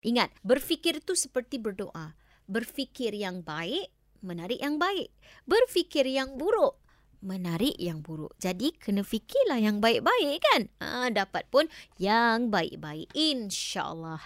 Ingat, berfikir itu seperti berdoa. Berfikir yang baik, menarik yang baik. Berfikir yang buruk, menarik yang buruk. Jadi, kena fikirlah yang baik-baik kan? Ha, dapat pun yang baik-baik. InsyaAllah.